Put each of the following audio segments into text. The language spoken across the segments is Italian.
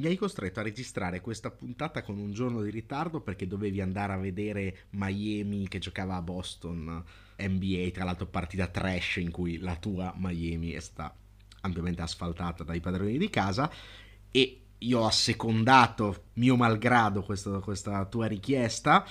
mi hai costretto a registrare questa puntata con un giorno di ritardo perché dovevi andare a vedere Miami che giocava a Boston NBA, tra l'altro partita trash in cui la tua Miami è stata ampiamente asfaltata dai padroni di casa e io ho assecondato mio malgrado questa, questa tua richiesta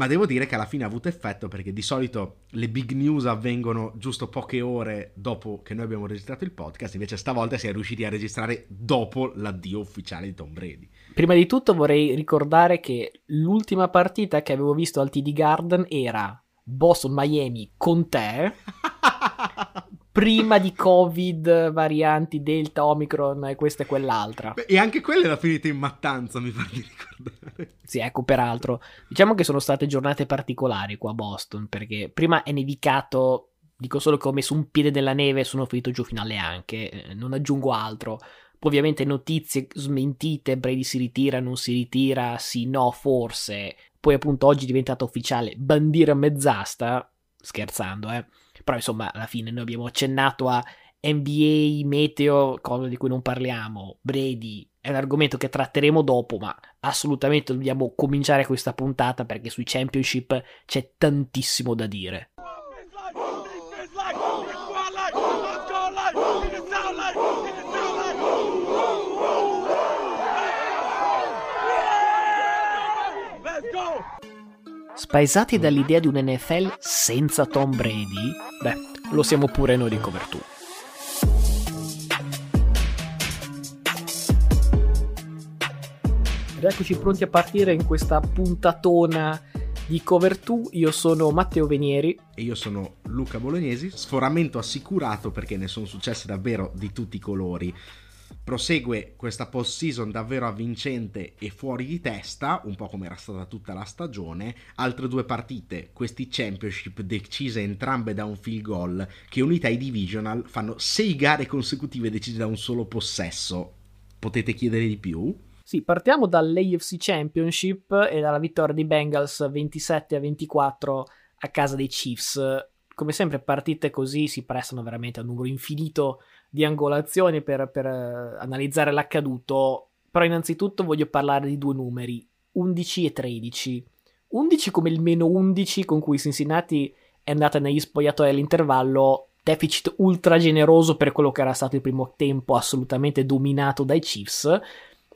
ma devo dire che alla fine ha avuto effetto perché di solito le big news avvengono giusto poche ore dopo che noi abbiamo registrato il podcast, invece stavolta si è riusciti a registrare dopo l'addio ufficiale di Tom Brady. Prima di tutto vorrei ricordare che l'ultima partita che avevo visto al TD Garden era Boston-Miami con te prima di Covid, varianti Delta, Omicron e questa e quell'altra. Beh, e anche quella era finita in mattanza, mi di ricordare. Sì, ecco, peraltro. Diciamo che sono state giornate particolari qua a Boston, perché prima è nevicato, dico solo che ho messo un piede nella neve e sono finito giù fino alle anche, eh, non aggiungo altro. Poi ovviamente notizie smentite, Brady si ritira, non si ritira, sì, no, forse. Poi appunto oggi è diventata ufficiale bandiera mezzasta, scherzando, eh però insomma, alla fine noi abbiamo accennato a NBA, meteo, cosa di cui non parliamo, Brady, è un argomento che tratteremo dopo, ma assolutamente dobbiamo cominciare questa puntata perché sui championship c'è tantissimo da dire. Spaesati dall'idea di un NFL senza Tom Brady? Beh, lo siamo pure noi di Cover 2. Ed eccoci pronti a partire in questa puntatona di Cover 2. Io sono Matteo Venieri. E io sono Luca Bolognesi. Sforamento assicurato perché ne sono successe davvero di tutti i colori. Prosegue questa post season davvero avvincente e fuori di testa, un po' come era stata tutta la stagione. Altre due partite, questi championship decise entrambe da un field goal, che unite ai divisional fanno sei gare consecutive decise da un solo possesso. Potete chiedere di più? Sì, partiamo dall'AFC Championship e dalla vittoria di Bengals 27 a 24 a casa dei Chiefs. Come sempre partite così si prestano veramente a un numero infinito di angolazioni per, per uh, analizzare l'accaduto, però innanzitutto voglio parlare di due numeri, 11 e 13. 11 come il meno 11 con cui Cincinnati è andata negli spogliatoi all'intervallo, deficit ultra generoso per quello che era stato il primo tempo assolutamente dominato dai Chiefs,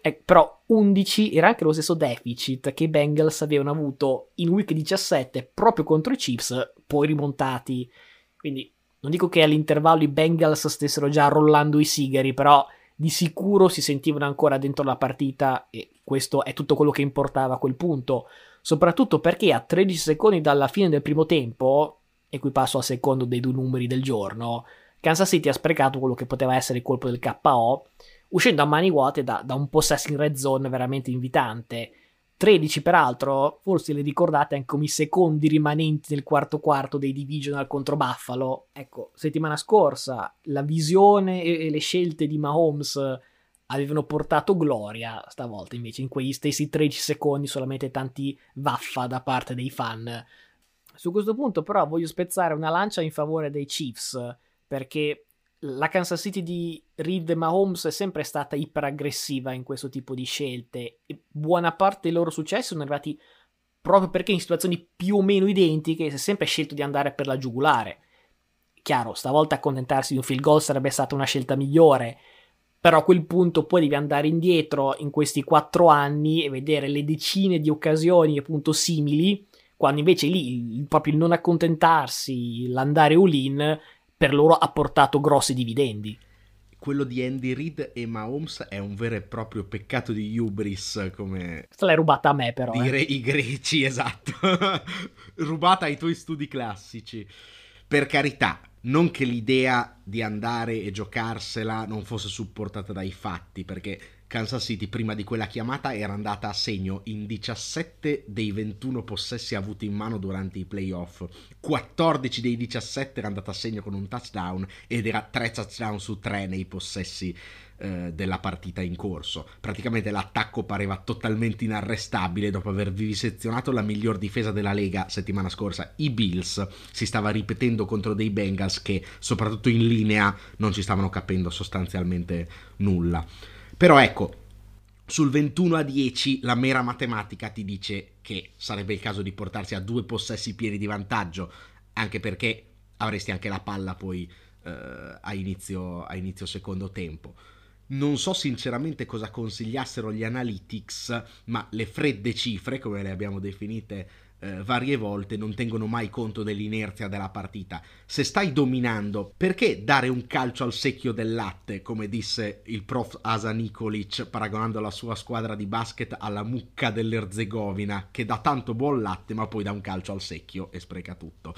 eh, però 11 era anche lo stesso deficit che i Bengals avevano avuto in week 17 proprio contro i Chiefs, poi rimontati. Quindi non dico che all'intervallo i Bengals stessero già rollando i sigari, però di sicuro si sentivano ancora dentro la partita e questo è tutto quello che importava a quel punto. Soprattutto perché a 13 secondi dalla fine del primo tempo, e qui passo al secondo dei due numeri del giorno, Kansas City ha sprecato quello che poteva essere il colpo del KO, uscendo a mani vuote da, da un possesso in red zone veramente invitante 13 peraltro, forse le ricordate anche come i secondi rimanenti nel quarto quarto dei divisional contro Buffalo. Ecco, settimana scorsa la visione e le scelte di Mahomes avevano portato gloria, stavolta invece in quegli stessi 13 secondi solamente tanti vaffa da parte dei fan. Su questo punto però voglio spezzare una lancia in favore dei Chiefs perché la Kansas City di Reed e Mahomes è sempre stata iperaggressiva in questo tipo di scelte e buona parte dei loro successi sono arrivati proprio perché in situazioni più o meno identiche si è sempre scelto di andare per la giugulare. Chiaro, stavolta accontentarsi di un field goal sarebbe stata una scelta migliore, però a quel punto poi devi andare indietro in questi quattro anni e vedere le decine di occasioni appunto simili, quando invece lì proprio il non accontentarsi, l'andare all-in per loro ha portato grossi dividendi. Quello di Andy Reid e Mahomes è un vero e proprio peccato di hubris, come... Questa l'hai rubata a me però. Dire eh. i greci, esatto. rubata ai tuoi studi classici. Per carità, non che l'idea di andare e giocarsela non fosse supportata dai fatti, perché Kansas City prima di quella chiamata era andata a segno in 17 dei 21 possessi avuti in mano durante i playoff. 14 dei 17 era andata a segno con un touchdown ed era 3 touchdown su 3 nei possessi eh, della partita in corso. Praticamente l'attacco pareva totalmente inarrestabile dopo aver vivisezionato la miglior difesa della Lega settimana scorsa. I Bills si stava ripetendo contro dei Bengals che soprattutto in linea non ci stavano capendo sostanzialmente nulla. Però ecco, sul 21 a 10 la mera matematica ti dice che sarebbe il caso di portarsi a due possessi pieni di vantaggio, anche perché avresti anche la palla poi eh, a, inizio, a inizio secondo tempo. Non so sinceramente cosa consigliassero gli analytics, ma le fredde cifre, come le abbiamo definite eh, varie volte, non tengono mai conto dell'inerzia della partita. Se stai dominando, perché dare un calcio al secchio del latte, come disse il prof Asa Nikolic, paragonando la sua squadra di basket alla mucca dell'Erzegovina, che dà tanto buon latte, ma poi dà un calcio al secchio e spreca tutto.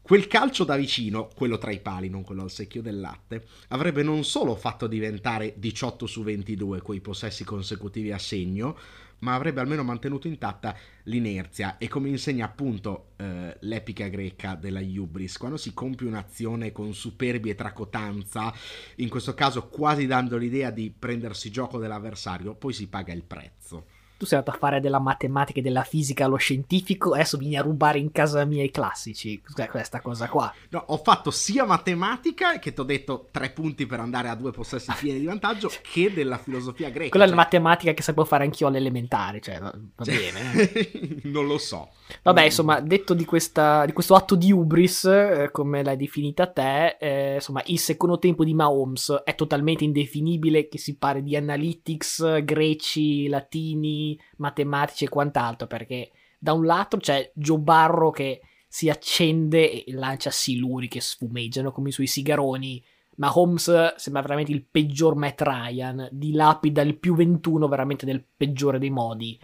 Quel calcio da vicino, quello tra i pali, non quello al secchio del latte, avrebbe non solo fatto diventare 18 su 22 quei possessi consecutivi a segno, ma avrebbe almeno mantenuto intatta l'inerzia. E come insegna appunto eh, l'epica greca della Iubris, quando si compie un'azione con superbia e tracotanza, in questo caso quasi dando l'idea di prendersi gioco dell'avversario, poi si paga il prezzo tu sei andato a fare della matematica e della fisica allo scientifico, adesso vieni a rubare in casa mia i classici. Cos'è questa cosa qua? No, ho fatto sia matematica, che ti ho detto tre punti per andare a due possessi pieni di vantaggio, che della filosofia greca. Quella cioè... è la matematica che sapevo fare anch'io all'elementare, cioè va, cioè... bene. non lo so. Vabbè, insomma, detto di, questa, di questo atto di ubris, eh, come l'hai definita te, eh, insomma, il secondo tempo di Mahomes è totalmente indefinibile, che si pare di analytics, greci, latini, matematici e quant'altro, perché da un lato c'è Joe Barro che si accende e lancia siluri che sfumeggiano come i suoi sigaroni, ma Holmes sembra veramente il peggior Matt Ryan, dilapida il più 21 veramente nel peggiore dei modi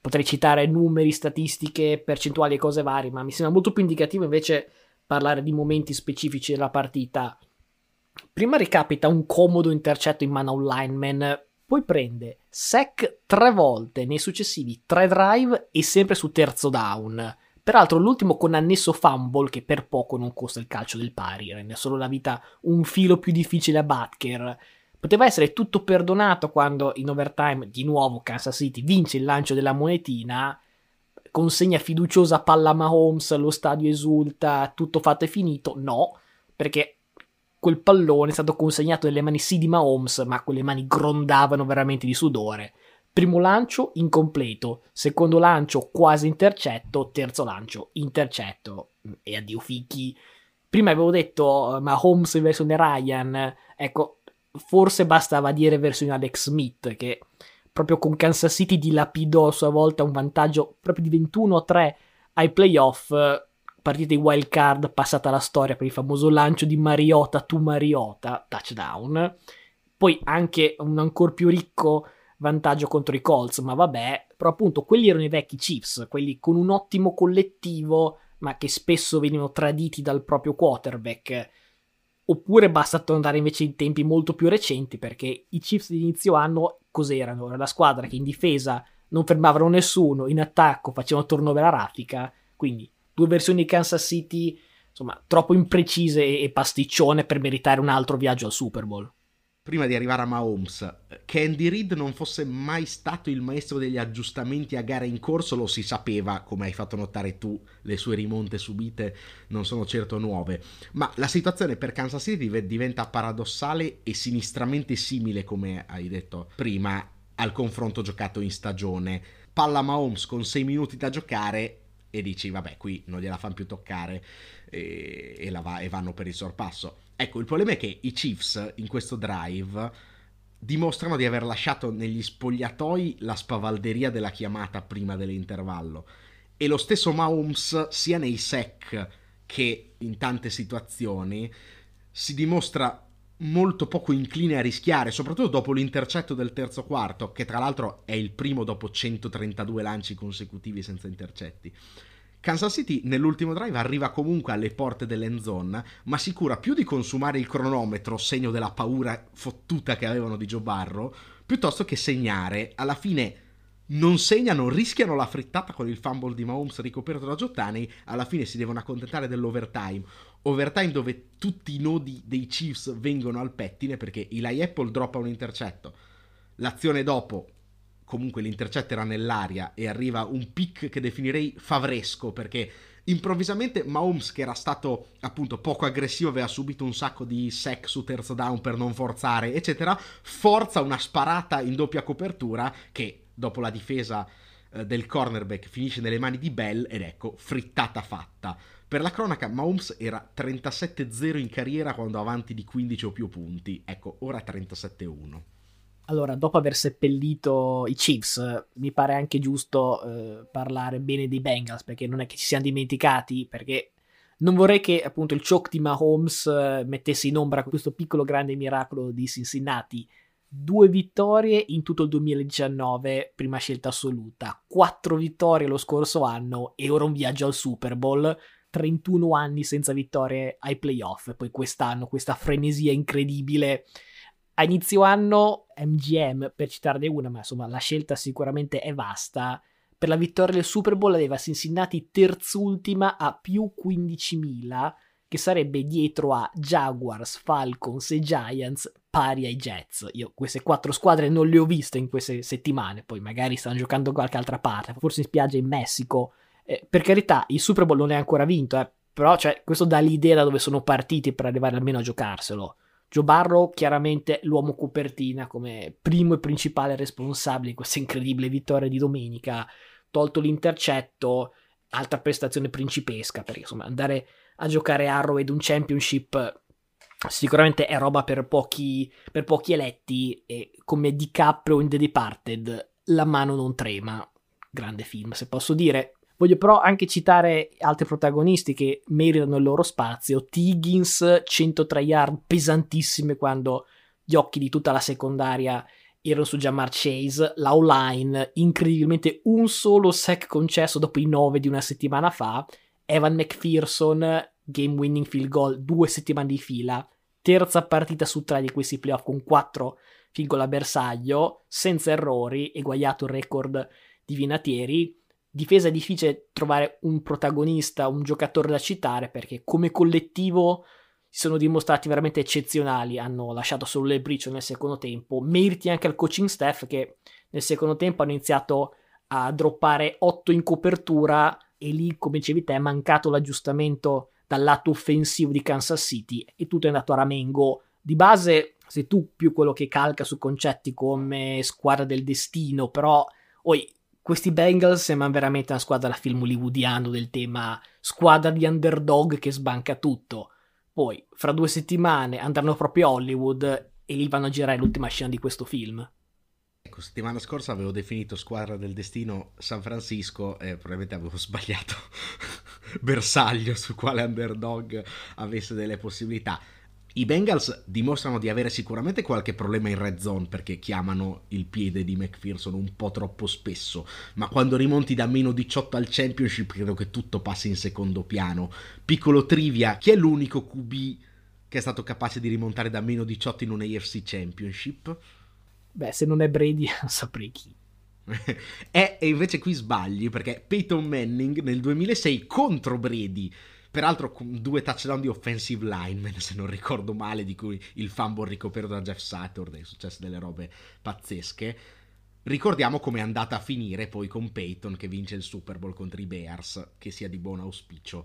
potrei citare numeri, statistiche, percentuali e cose varie, ma mi sembra molto più indicativo invece parlare di momenti specifici della partita. Prima ricapita un comodo intercetto in mano a un lineman, poi prende sec tre volte nei successivi tre drive e sempre su terzo down. Peraltro l'ultimo con annesso fumble che per poco non costa il calcio del pari, rende solo la vita un filo più difficile a Butker. Poteva essere tutto perdonato quando in overtime di nuovo Kansas City vince il lancio della monetina, consegna fiduciosa palla a Mahomes, lo stadio esulta, tutto fatto e finito. No, perché quel pallone è stato consegnato nelle mani sì di Mahomes, ma quelle mani grondavano veramente di sudore. Primo lancio incompleto, secondo lancio quasi intercetto, terzo lancio intercetto e addio fichi. Prima avevo detto Mahomes in versione Ryan, ecco, forse bastava dire versione Alex Smith che proprio con Kansas City dilapidò a sua volta un vantaggio proprio di 21-3 ai playoff partita di wild card passata alla storia per il famoso lancio di Mariota to Mariota touchdown poi anche un ancora più ricco vantaggio contro i Colts ma vabbè però appunto quelli erano i vecchi Chiefs quelli con un ottimo collettivo ma che spesso venivano traditi dal proprio quarterback Oppure basta tornare invece in tempi molto più recenti, perché i Chiefs di inizio anno cos'erano? Era la squadra che in difesa non fermavano nessuno, in attacco facevano turnover a raffica, quindi due versioni di Kansas City, insomma, troppo imprecise e pasticcione per meritare un altro viaggio al Super Bowl prima di arrivare a Mahomes, che Andy Reid non fosse mai stato il maestro degli aggiustamenti a gare in corso lo si sapeva, come hai fatto notare tu, le sue rimonte subite non sono certo nuove, ma la situazione per Kansas City diventa paradossale e sinistramente simile, come hai detto prima, al confronto giocato in stagione. Palla Mahomes con 6 minuti da giocare e dici vabbè qui non gliela fanno più toccare e, e, va, e vanno per il sorpasso Ecco, il problema è che i Chiefs in questo drive dimostrano di aver lasciato negli spogliatoi la spavalderia della chiamata prima dell'intervallo. E lo stesso Mahomes, sia nei sec che in tante situazioni, si dimostra molto poco incline a rischiare, soprattutto dopo l'intercetto del terzo quarto, che tra l'altro è il primo dopo 132 lanci consecutivi senza intercetti. Kansas City nell'ultimo drive arriva comunque alle porte dell'end zone, ma si cura più di consumare il cronometro, segno della paura fottuta che avevano di Joe Barro, piuttosto che segnare. Alla fine non segnano, rischiano la frittata con il fumble di Mahomes ricoperto da Giottanei, alla fine si devono accontentare dell'overtime. Overtime dove tutti i nodi dei Chiefs vengono al pettine perché Eli Apple droppa un intercetto. L'azione dopo comunque l'intercetto era nell'aria e arriva un pick che definirei favresco perché improvvisamente Mahomes che era stato appunto poco aggressivo aveva subito un sacco di sec su terzo down per non forzare eccetera forza una sparata in doppia copertura che dopo la difesa eh, del cornerback finisce nelle mani di Bell ed ecco frittata fatta. Per la cronaca Mahomes era 37-0 in carriera quando avanti di 15 o più punti. Ecco ora 37-1 allora, dopo aver seppellito i Chiefs, mi pare anche giusto eh, parlare bene dei Bengals, perché non è che ci siamo dimenticati, perché non vorrei che appunto il choke di Mahomes eh, mettesse in ombra questo piccolo grande miracolo di Cincinnati. Due vittorie in tutto il 2019, prima scelta assoluta, quattro vittorie lo scorso anno e ora un viaggio al Super Bowl. 31 anni senza vittorie ai playoff, poi quest'anno questa frenesia incredibile. A inizio anno MGM, per citarne una, ma insomma la scelta sicuramente è vasta, per la vittoria del Super Bowl aveva Cincinnati terzultima a più 15.000, che sarebbe dietro a Jaguars, Falcons e Giants pari ai Jets. Io queste quattro squadre non le ho viste in queste settimane, poi magari stanno giocando qualche altra parte, forse in spiaggia in Messico. Eh, per carità, il Super Bowl non è ancora vinto, eh, però cioè, questo dà l'idea da dove sono partiti per arrivare almeno a giocarselo. Joe Barrow chiaramente l'uomo copertina come primo e principale responsabile di questa incredibile vittoria di domenica, tolto l'intercetto, altra prestazione principesca, perché insomma andare a giocare Arrow ed un championship sicuramente è roba per pochi, per pochi eletti e come DiCaprio in The Departed la mano non trema. Grande film, se posso dire. Voglio però anche citare altri protagonisti che meritano il loro spazio. Tiggins, 103 yard pesantissime quando gli occhi di tutta la secondaria erano su Jamar Chase. La incredibilmente un solo sec concesso dopo i 9 di una settimana fa. Evan McPherson, game winning field goal due settimane di fila. Terza partita su tre di questi playoff con 4 field goal a bersaglio, senza errori, eguagliato il record di Vinatieri difesa è difficile trovare un protagonista, un giocatore da citare perché come collettivo si sono dimostrati veramente eccezionali, hanno lasciato solo le briciole nel secondo tempo, meriti anche al coaching staff che nel secondo tempo hanno iniziato a droppare 8 in copertura e lì, come dicevi te, è mancato l'aggiustamento dal lato offensivo di Kansas City e tutto è andato a ramengo. Di base sei tu più quello che calca su concetti come squadra del destino, però oi, questi Bengals sembrano veramente una squadra da film hollywoodiano del tema squadra di underdog che sbanca tutto. Poi, fra due settimane, andranno proprio a Hollywood e lì vanno a girare l'ultima scena di questo film. Ecco, settimana scorsa avevo definito squadra del destino San Francisco e probabilmente avevo sbagliato bersaglio su quale underdog avesse delle possibilità. I Bengals dimostrano di avere sicuramente qualche problema in red zone perché chiamano il piede di McPherson un po' troppo spesso, ma quando rimonti da meno 18 al championship credo che tutto passi in secondo piano. Piccolo trivia, chi è l'unico QB che è stato capace di rimontare da meno 18 in un AFC Championship? Beh, se non è Brady saprei chi. e invece qui sbagli perché Peyton Manning nel 2006 contro Brady Peraltro con due touchdown di offensive lineman, se non ricordo male, di cui il fumble ricoperto da Jeff Saturday, successo delle robe pazzesche. Ricordiamo come è andata a finire poi con Peyton che vince il Super Bowl contro i Bears, che sia di buon auspicio.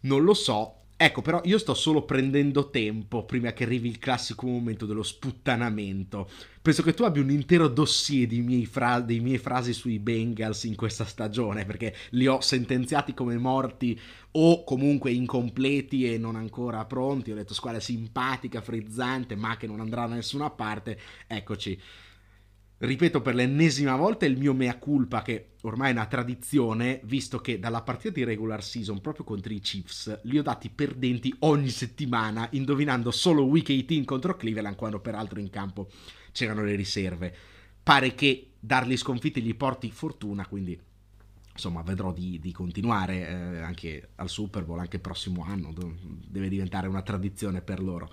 Non lo so, Ecco, però io sto solo prendendo tempo prima che arrivi il classico momento dello sputtanamento. Penso che tu abbia un intero dossier miei fra- dei miei frasi sui Bengals in questa stagione, perché li ho sentenziati come morti o comunque incompleti e non ancora pronti. Ho detto squadra simpatica, frizzante, ma che non andrà da nessuna parte. Eccoci ripeto per l'ennesima volta il mio mea culpa che ormai è una tradizione, visto che dalla partita di regular season proprio contro i Chiefs li ho dati perdenti ogni settimana, indovinando solo week 18 contro Cleveland, quando peraltro in campo c'erano le riserve. Pare che dargli sconfitte gli porti fortuna, quindi insomma vedrò di, di continuare eh, anche al Super Bowl, anche il prossimo anno, deve diventare una tradizione per loro.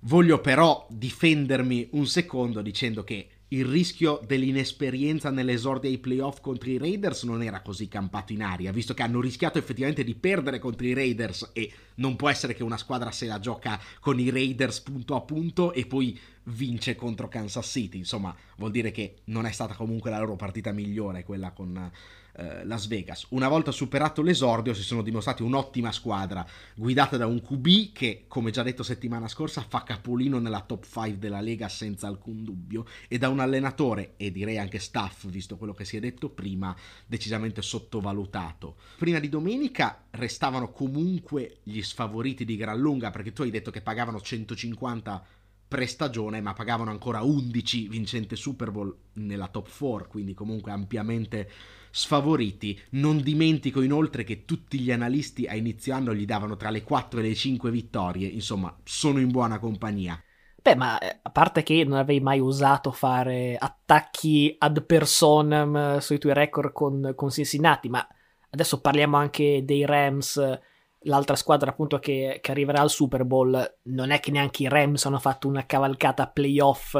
Voglio però difendermi un secondo dicendo che il rischio dell'inesperienza nell'esordio ai playoff contro i Raiders non era così campato in aria, visto che hanno rischiato effettivamente di perdere contro i Raiders e non può essere che una squadra se la gioca con i Raiders punto a punto e poi vince contro Kansas City. Insomma, vuol dire che non è stata comunque la loro partita migliore quella con eh, Las Vegas. Una volta superato l'esordio si sono dimostrati un'ottima squadra, guidata da un QB che, come già detto settimana scorsa, fa capolino nella top 5 della Lega senza alcun dubbio, e da un allenatore, e direi anche staff, visto quello che si è detto prima, decisamente sottovalutato. Prima di domenica restavano comunque gli sfavoriti di gran lunga, perché tu hai detto che pagavano 150 pre-stagione, ma pagavano ancora 11 vincente Super Bowl nella top 4, quindi comunque ampiamente sfavoriti. Non dimentico inoltre che tutti gli analisti a inizio anno gli davano tra le 4 e le 5 vittorie, insomma, sono in buona compagnia. Beh, ma eh, a parte che non avevi mai osato fare attacchi ad personam sui tuoi record con, con Cincinnati, ma adesso parliamo anche dei Rams l'altra squadra appunto che, che, arriverà al Super Bowl, non è che neanche i Rams hanno fatto una cavalcata playoff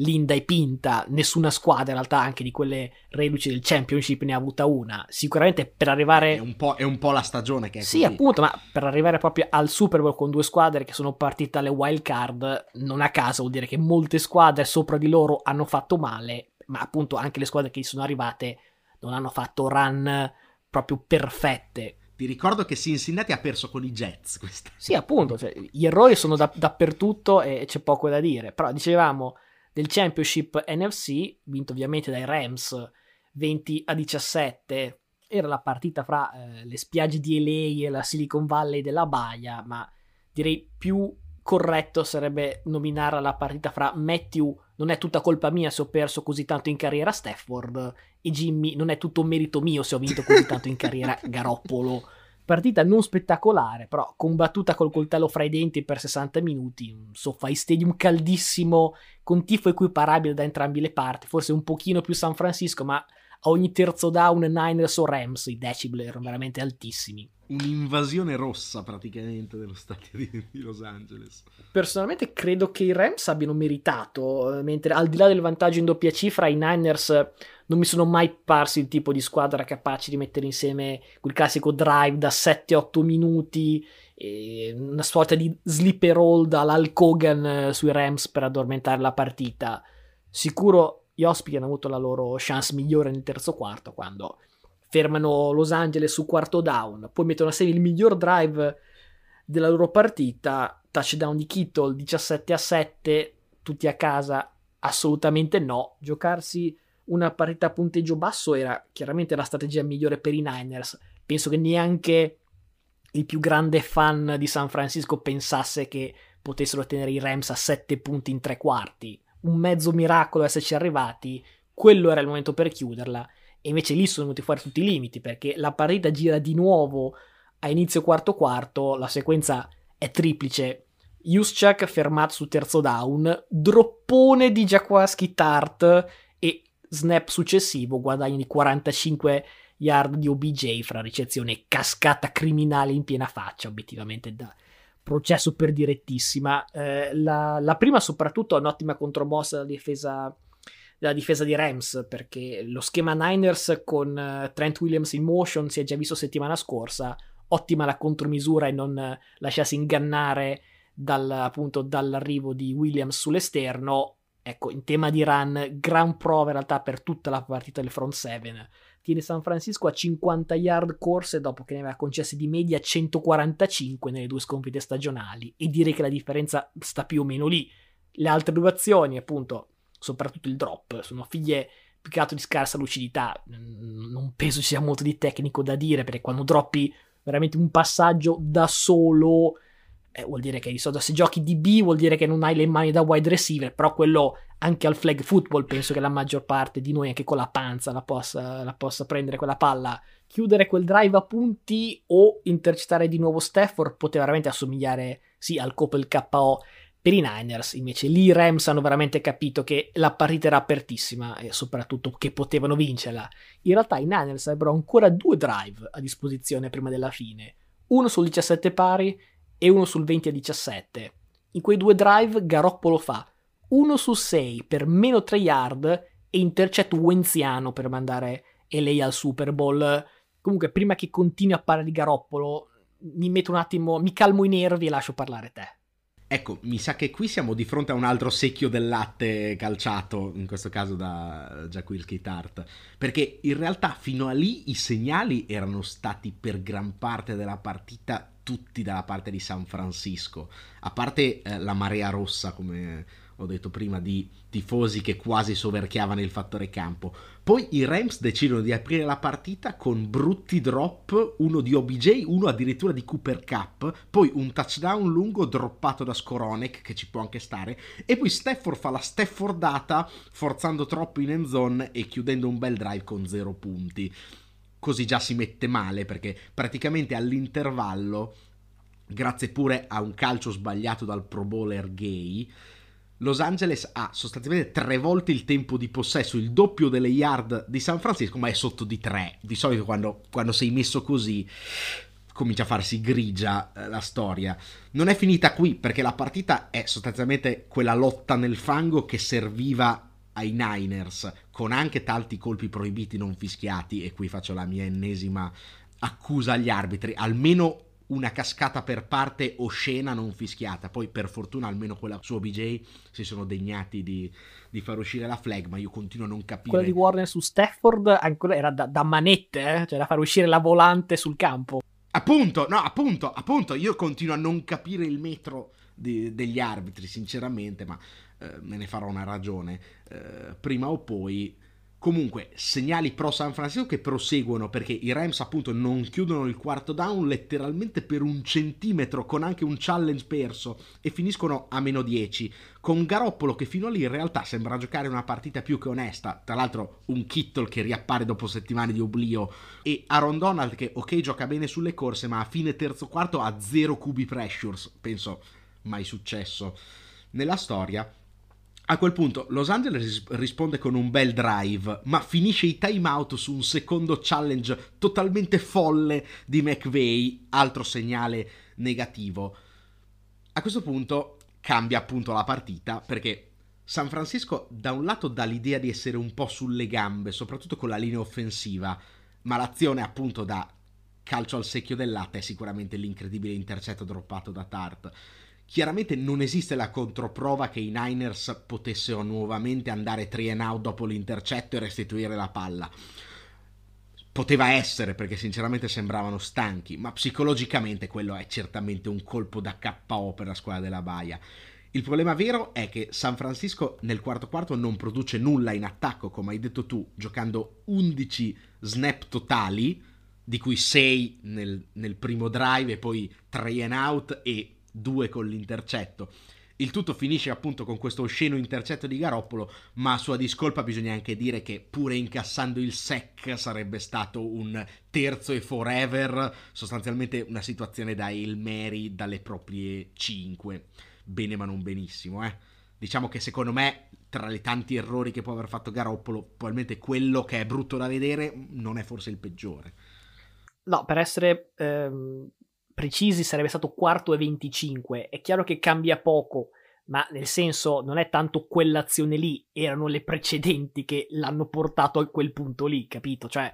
linda e pinta, nessuna squadra in realtà anche di quelle reduci del Championship ne ha avuta una, sicuramente per arrivare... È un po', è un po la stagione che è Sì, così. appunto, ma per arrivare proprio al Super Bowl con due squadre che sono partite alle wild card, non a caso vuol dire che molte squadre sopra di loro hanno fatto male, ma appunto anche le squadre che sono arrivate non hanno fatto run proprio perfette ti ricordo che Cincinnati ha perso con i Jets. Questa. Sì, appunto, cioè, gli errori sono da, dappertutto e c'è poco da dire. Però dicevamo del Championship NFC, vinto ovviamente dai Rams 20 a 17. Era la partita fra eh, le spiagge di LA e la Silicon Valley della Baia, ma direi più corretto sarebbe nominare la partita fra Matthew non è tutta colpa mia se ho perso così tanto in carriera Stafford e Jimmy non è tutto merito mio se ho vinto così tanto in carriera Garoppolo. Partita non spettacolare, però combattuta col coltello fra i denti per 60 minuti, un SoFi Stadium caldissimo, con tifo equiparabile da entrambi le parti, forse un pochino più San Francisco, ma a ogni terzo down Niners o Rams i decibel erano veramente altissimi un'invasione rossa praticamente dello stadio di, di, Los Angeles. Personalmente credo che i Rams abbiano meritato, eh, mentre al di là del vantaggio in doppia cifra, i Niners non mi sono mai parsi il tipo di squadra capace di mettere insieme quel classico drive da 7-8 minuti, una sorta di sleeper hold all'Hulk Hogan eh, sui Rams per addormentare la partita. Sicuro gli ospiti hanno avuto la loro chance migliore nel terzo quarto quando fermano Los Angeles su quarto down, poi mettono a sé il miglior drive della loro partita, touchdown di Kittle 17 a 7, tutti a casa, assolutamente no, giocarsi una partita a punteggio basso era chiaramente la strategia migliore per i Niners, penso che neanche il più grande fan di San Francisco pensasse che potessero tenere i Rams a 7 punti in tre quarti, un mezzo miracolo esserci arrivati, quello era il momento per chiuderla e invece lì sono venuti fuori tutti i limiti perché la partita gira di nuovo a inizio quarto quarto, la sequenza è triplice. Juszczak fermato sul terzo down, droppone di Jaquaski Tart e snap successivo, guadagno di 45 yard di OBJ fra ricezione e cascata criminale in piena faccia, obiettivamente da processo per direttissima. Eh, la, la, prima soprattutto è un'ottima contromossa della difesa della difesa di Rams, perché lo schema Niners con uh, Trent Williams in motion si è già visto settimana scorsa, ottima la contromisura e non uh, lasciarsi ingannare dal, appunto, dall'arrivo di Williams sull'esterno. Ecco, in tema di run, gran prova in realtà per tutta la partita del front 7. Tiene San Francisco a 50 yard corse dopo che ne aveva concesse di media 145 nelle due sconfitte stagionali e direi che la differenza sta più o meno lì. Le altre due azioni, appunto, soprattutto il drop, sono figlie più che altro di scarsa lucidità. Non penso ci sia molto di tecnico da dire, perché quando droppi veramente un passaggio da solo, eh, vuol dire che di solito se giochi di B vuol dire che non hai le mani da wide receiver, però quello anche al flag football penso che la maggior parte di noi anche con la panza la possa, la possa prendere quella palla. Chiudere quel drive a punti o intercettare di nuovo Stafford poteva veramente assomigliare sì al Copel KO per i Niners, invece, lì i Rams hanno veramente capito che la partita era apertissima e soprattutto che potevano vincerla. In realtà i Niners avrebbero ancora due drive a disposizione prima della fine, uno sul 17 pari e uno sul 20 a 17. In quei due drive Garoppolo fa 1 su 6 per meno 3 yard e intercetto wenziano per mandare LA al Super Bowl. Comunque, prima che continui a parlare di Garoppolo, mi metto un attimo, mi calmo i nervi e lascio parlare te. Ecco, mi sa che qui siamo di fronte a un altro secchio del latte calciato, in questo caso da Jacquil Tart, perché in realtà fino a lì i segnali erano stati per gran parte della partita tutti dalla parte di San Francisco, a parte eh, la marea rossa, come ho detto prima, di tifosi che quasi soverchiavano il fattore campo. Poi i Rams decidono di aprire la partita con brutti drop, uno di OBJ, uno addirittura di Cooper Cup, poi un touchdown lungo droppato da Skoronek, che ci può anche stare, e poi Stafford fa la Staffordata forzando troppo in end zone e chiudendo un bel drive con zero punti. Così già si mette male perché praticamente all'intervallo, grazie pure a un calcio sbagliato dal pro bowler gay, Los Angeles ha sostanzialmente tre volte il tempo di possesso, il doppio delle yard di San Francisco, ma è sotto di tre. Di solito quando, quando sei messo così comincia a farsi grigia eh, la storia. Non è finita qui perché la partita è sostanzialmente quella lotta nel fango che serviva ai Niners, con anche tanti colpi proibiti non fischiati, e qui faccio la mia ennesima accusa agli arbitri, almeno una cascata per parte oscena non fischiata. Poi per fortuna almeno quella su OBJ si sono degnati di, di far uscire la flag, ma io continuo a non capire. Quella di Warner su Stafford ancora era da, da manette, eh? cioè da far uscire la volante sul campo. Appunto, no, appunto, appunto, io continuo a non capire il metro di, degli arbitri, sinceramente, ma eh, me ne farò una ragione. Eh, prima o poi. Comunque, segnali pro San Francisco che proseguono perché i Rams appunto non chiudono il quarto down letteralmente per un centimetro con anche un challenge perso e finiscono a meno 10 con Garoppolo che fino a lì in realtà sembra giocare una partita più che onesta. Tra l'altro un Kittle che riappare dopo settimane di oblio. E Aaron Donald che ok gioca bene sulle corse ma a fine terzo quarto ha zero QB pressures. Penso mai successo. Nella storia a quel punto Los Angeles risponde con un bel drive, ma finisce i timeout su un secondo challenge totalmente folle di McVeigh, altro segnale negativo. A questo punto cambia appunto la partita perché San Francisco da un lato dà l'idea di essere un po' sulle gambe, soprattutto con la linea offensiva, ma l'azione appunto da calcio al secchio del latte è sicuramente l'incredibile intercetto droppato da Tart Chiaramente non esiste la controprova che i Niners potessero nuovamente andare 3 and out dopo l'intercetto e restituire la palla. Poteva essere perché sinceramente sembravano stanchi, ma psicologicamente quello è certamente un colpo da KO per la squadra della Baia. Il problema vero è che San Francisco nel quarto quarto non produce nulla in attacco, come hai detto tu, giocando 11 snap totali, di cui 6 nel, nel primo drive e poi 3 and out e due con l'intercetto. Il tutto finisce appunto con questo osceno intercetto di Garoppolo, ma a sua discolpa bisogna anche dire che pure incassando il sec sarebbe stato un terzo e forever, sostanzialmente una situazione da El Mary dalle proprie 5. Bene ma non benissimo, eh. Diciamo che secondo me, tra i tanti errori che può aver fatto Garoppolo, probabilmente quello che è brutto da vedere non è forse il peggiore. No, per essere ehm, precisi sarebbe stato quarto e 25. È chiaro che cambia poco, ma nel senso non è tanto quell'azione lì, erano le precedenti che l'hanno portato a quel punto lì, capito? Cioè...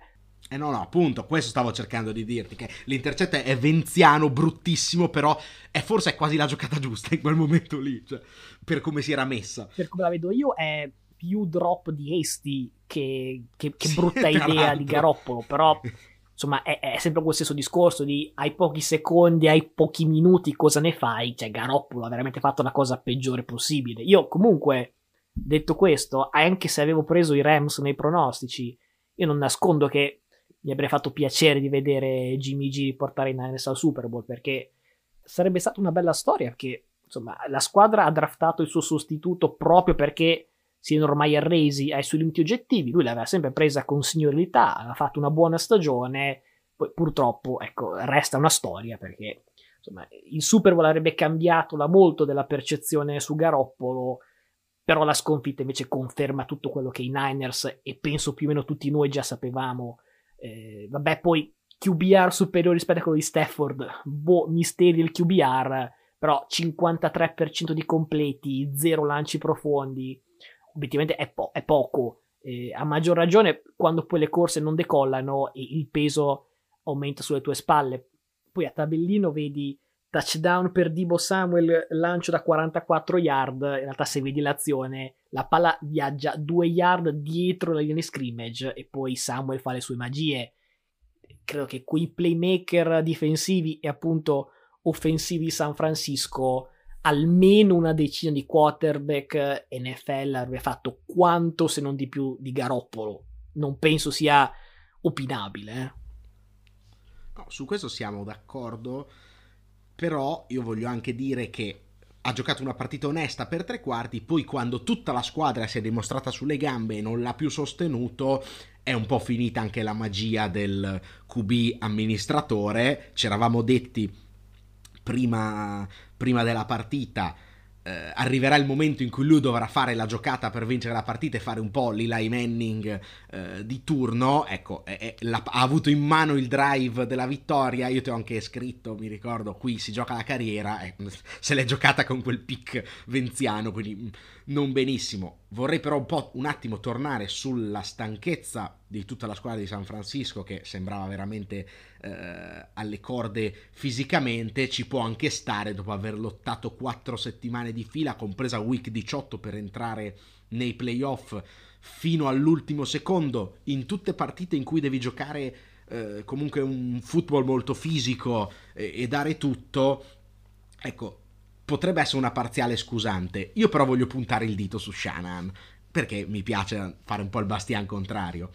Eh no, no, appunto, questo stavo cercando di dirti, che l'intercetto è venziano, bruttissimo, però è forse quasi la giocata giusta in quel momento lì, cioè, per come si era messa. Per come la vedo io è più drop di Esti che, che, che brutta sì, idea l'altro. di Garoppolo, però insomma è, è, sempre quel stesso discorso di hai pochi secondi, hai pochi minuti, cosa ne fai? Cioè Garoppolo ha veramente fatto la cosa peggiore possibile. Io comunque, detto questo, anche se avevo preso i Rams nei pronostici, io non nascondo che mi avrei fatto piacere di vedere Jimmy G portare in Niners al Super Bowl perché sarebbe stata una bella storia perché insomma la squadra ha draftato il suo sostituto proprio perché si erano ormai arresi ai suoi limiti oggettivi, lui l'aveva sempre presa con signorilità, aveva fatto una buona stagione, poi purtroppo ecco, resta una storia perché insomma, il Super Bowl avrebbe cambiato la molto della percezione su Garoppolo, però la sconfitta invece conferma tutto quello che i Niners e penso più o meno tutti noi già sapevamo. Eh, vabbè, poi QBR superiore rispetto a quello di Stafford, boh, misteri del QBR, però 53% di completi, 0 lanci profondi, obiettivamente è, po- è poco. Eh, a maggior ragione quando poi le corse non decollano e il peso aumenta sulle tue spalle. Poi a tabellino vedi touchdown per Dibo Samuel, lancio da 44 yard. In realtà, se vedi l'azione, la palla viaggia 2 yard dietro la linea scrimmage e poi Samuel fa le sue magie. Credo che quei playmaker difensivi e appunto offensivi di San Francisco, almeno una decina di quarterback NFL avrebbe fatto quanto se non di più di Garoppolo. Non penso sia opinabile. Eh. No, su questo siamo d'accordo, però io voglio anche dire che ha giocato una partita onesta per tre quarti, poi quando tutta la squadra si è dimostrata sulle gambe e non l'ha più sostenuto, è un po' finita anche la magia del QB amministratore. Ci eravamo detti prima, prima della partita eh, arriverà il momento in cui lui dovrà fare la giocata per vincere la partita e fare un po' l'Eli Manning eh, di turno, ecco, è, è, la, ha avuto in mano il drive della vittoria, io ti ho anche scritto, mi ricordo, qui si gioca la carriera, eh, se l'è giocata con quel pick venziano, quindi non benissimo. Vorrei però un po' un attimo tornare sulla stanchezza di tutta la squadra di San Francisco che sembrava veramente eh, alle corde fisicamente, ci può anche stare dopo aver lottato quattro settimane di fila, compresa week 18 per entrare nei playoff fino all'ultimo secondo, in tutte partite in cui devi giocare eh, comunque un football molto fisico e, e dare tutto, ecco, potrebbe essere una parziale scusante. Io però voglio puntare il dito su Shannon, perché mi piace fare un po' il bastian contrario.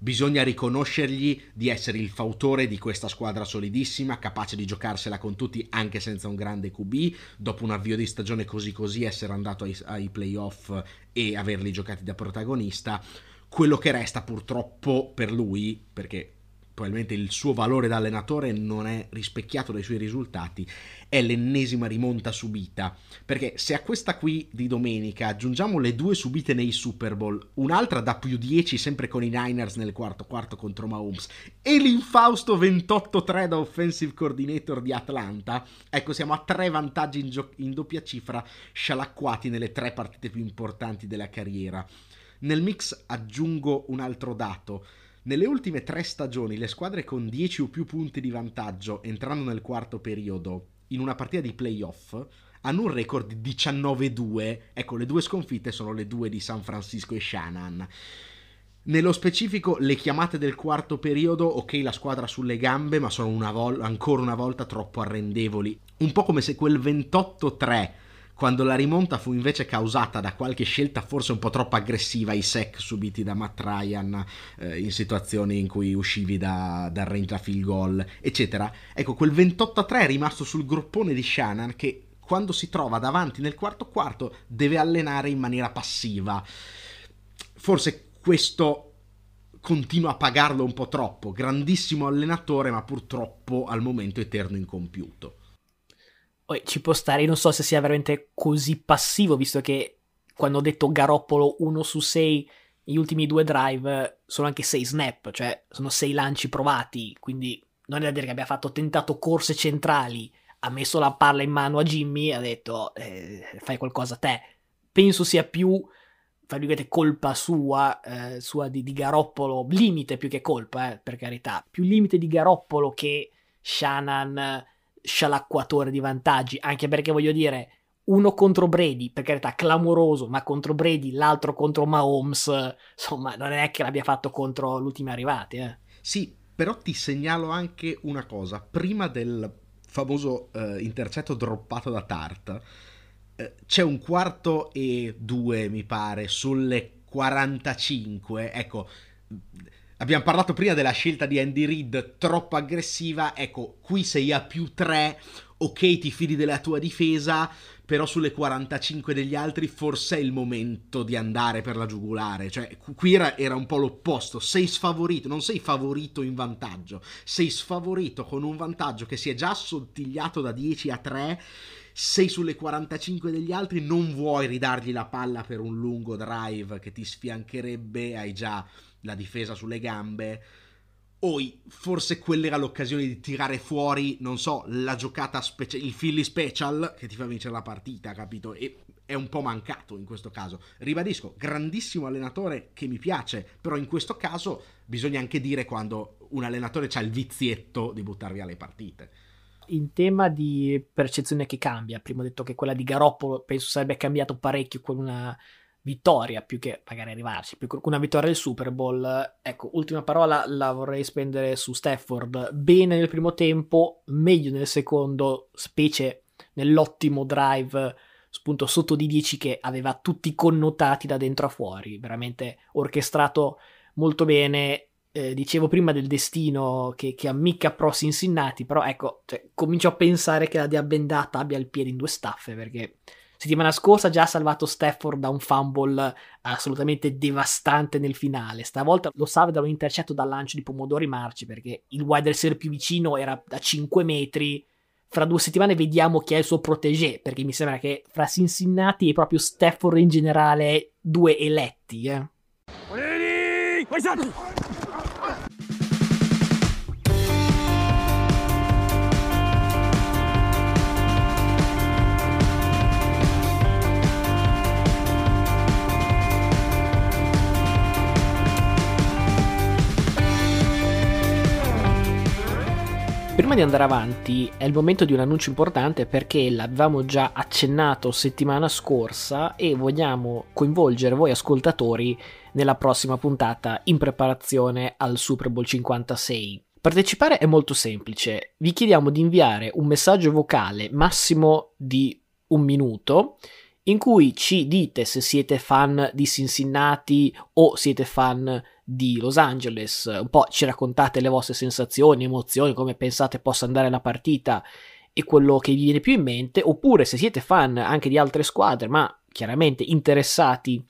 Bisogna riconoscergli di essere il fautore di questa squadra solidissima, capace di giocarsela con tutti anche senza un grande QB. Dopo un avvio di stagione così così, essere andato ai, ai playoff e averli giocati da protagonista. Quello che resta purtroppo per lui, perché probabilmente il suo valore da allenatore non è rispecchiato dai suoi risultati, è l'ennesima rimonta subita. Perché se a questa qui di domenica aggiungiamo le due subite nei Super Bowl, un'altra da più 10 sempre con i Niners nel quarto quarto contro Mahomes e l'infausto 28-3 da offensive coordinator di Atlanta, ecco siamo a tre vantaggi in, gio- in doppia cifra scialacquati nelle tre partite più importanti della carriera. Nel mix aggiungo un altro dato. Nelle ultime tre stagioni le squadre con 10 o più punti di vantaggio entrando nel quarto periodo in una partita di playoff hanno un record di 19-2. Ecco, le due sconfitte sono le due di San Francisco e Shannon. Nello specifico, le chiamate del quarto periodo, ok, la squadra sulle gambe, ma sono una vol- ancora una volta troppo arrendevoli. Un po' come se quel 28-3 quando la rimonta fu invece causata da qualche scelta forse un po' troppo aggressiva, i sec subiti da Matt Ryan eh, in situazioni in cui uscivi da, dal range da field goal, eccetera. Ecco, quel 28 a 3 è rimasto sul groppone di Shannon che quando si trova davanti nel quarto quarto deve allenare in maniera passiva. Forse questo continua a pagarlo un po' troppo. Grandissimo allenatore, ma purtroppo al momento eterno incompiuto ci può stare, io non so se sia veramente così passivo, visto che quando ho detto Garoppolo 1 su 6, gli ultimi due drive sono anche 6 snap, cioè sono 6 lanci provati, quindi non è da dire che abbia fatto tentato corse centrali, ha messo la palla in mano a Jimmy e ha detto eh, fai qualcosa te. Penso sia più, virgolette, colpa sua, eh, sua di, di, Garoppolo, limite più che colpa, eh, per carità, più limite di Garoppolo che Shannon scialacquatore di vantaggi, anche perché voglio dire, uno contro Brady, per carità, clamoroso, ma contro Brady, l'altro contro Mahomes, insomma, non è che l'abbia fatto contro l'ultimo arrivati, eh. Sì, però ti segnalo anche una cosa, prima del famoso eh, intercetto droppato da Tart, eh, c'è un quarto e due, mi pare, sulle 45, ecco Abbiamo parlato prima della scelta di Andy Reid troppo aggressiva, ecco, qui sei a più 3, ok ti fidi della tua difesa, però sulle 45 degli altri forse è il momento di andare per la giugulare, cioè qui era, era un po' l'opposto, sei sfavorito, non sei favorito in vantaggio, sei sfavorito con un vantaggio che si è già assottigliato da 10 a 3 sei sulle 45 degli altri, non vuoi ridargli la palla per un lungo drive che ti sfiancherebbe, hai già la difesa sulle gambe. Oi, forse quella era l'occasione di tirare fuori, non so, la giocata speciale, il Philly special che ti fa vincere la partita, capito? E è un po' mancato in questo caso. Ribadisco, grandissimo allenatore che mi piace, però in questo caso bisogna anche dire quando un allenatore ha il vizietto di buttar via le partite. In tema di percezione che cambia, prima ho detto che quella di Garoppolo penso sarebbe cambiato parecchio con una vittoria più che magari arrivarci, più che una vittoria del Super Bowl. Ecco, ultima parola la vorrei spendere su Stafford. Bene nel primo tempo, meglio nel secondo, specie nell'ottimo drive spunto sotto di 10 che aveva tutti connotati da dentro a fuori, veramente orchestrato molto bene. Eh, dicevo prima del destino che, che ammicca pro Cincinnati, però ecco, cioè, comincio a pensare che la diabendata abbia il piede in due staffe perché settimana scorsa già ha salvato Stafford da un fumble assolutamente devastante nel finale. Stavolta lo salva da un intercetto dal lancio di pomodori marci perché il wide receiver più vicino era da 5 metri. Fra due settimane vediamo chi è il suo protégé, perché mi sembra che fra Cincinnati e proprio Stafford in generale due eletti. Eh. Prima di andare avanti è il momento di un annuncio importante perché l'avevamo già accennato settimana scorsa e vogliamo coinvolgere voi ascoltatori nella prossima puntata in preparazione al Super Bowl 56. Partecipare è molto semplice, vi chiediamo di inviare un messaggio vocale massimo di un minuto in cui ci dite se siete fan di Cincinnati o siete fan di Los Angeles, un po' ci raccontate le vostre sensazioni, emozioni, come pensate possa andare la partita e quello che vi viene più in mente, oppure se siete fan anche di altre squadre, ma chiaramente interessati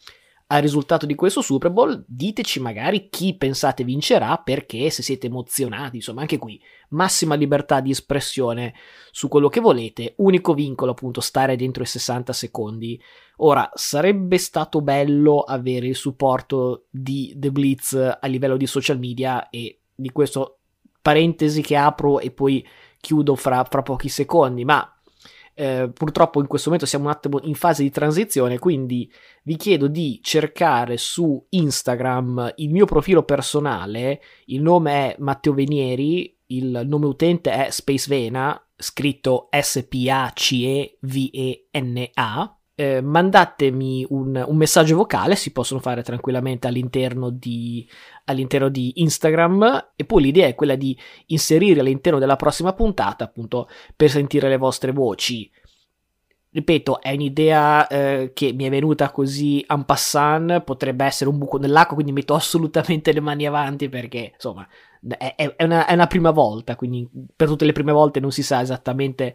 al risultato di questo Super Bowl, diteci magari chi pensate vincerà, perché se siete emozionati, insomma, anche qui massima libertà di espressione su quello che volete, unico vincolo appunto stare dentro i 60 secondi. Ora, sarebbe stato bello avere il supporto di The Blitz a livello di social media e di questo parentesi che apro e poi chiudo fra, fra pochi secondi, ma eh, purtroppo in questo momento siamo un attimo in fase di transizione, quindi vi chiedo di cercare su Instagram il mio profilo personale, il nome è Matteo Venieri, il nome utente è Spacevena, scritto S-P-A-C-E-V-E-N-A. Eh, mandatemi un, un, messaggio vocale, si possono fare tranquillamente all'interno di, all'interno di Instagram e poi l'idea è quella di inserire all'interno della prossima puntata appunto per sentire le vostre voci. Ripeto, è un'idea eh, che mi è venuta così en passant, potrebbe essere un buco nell'acqua, quindi metto assolutamente le mani avanti perché insomma è, è, una, è una prima volta, quindi per tutte le prime volte non si sa esattamente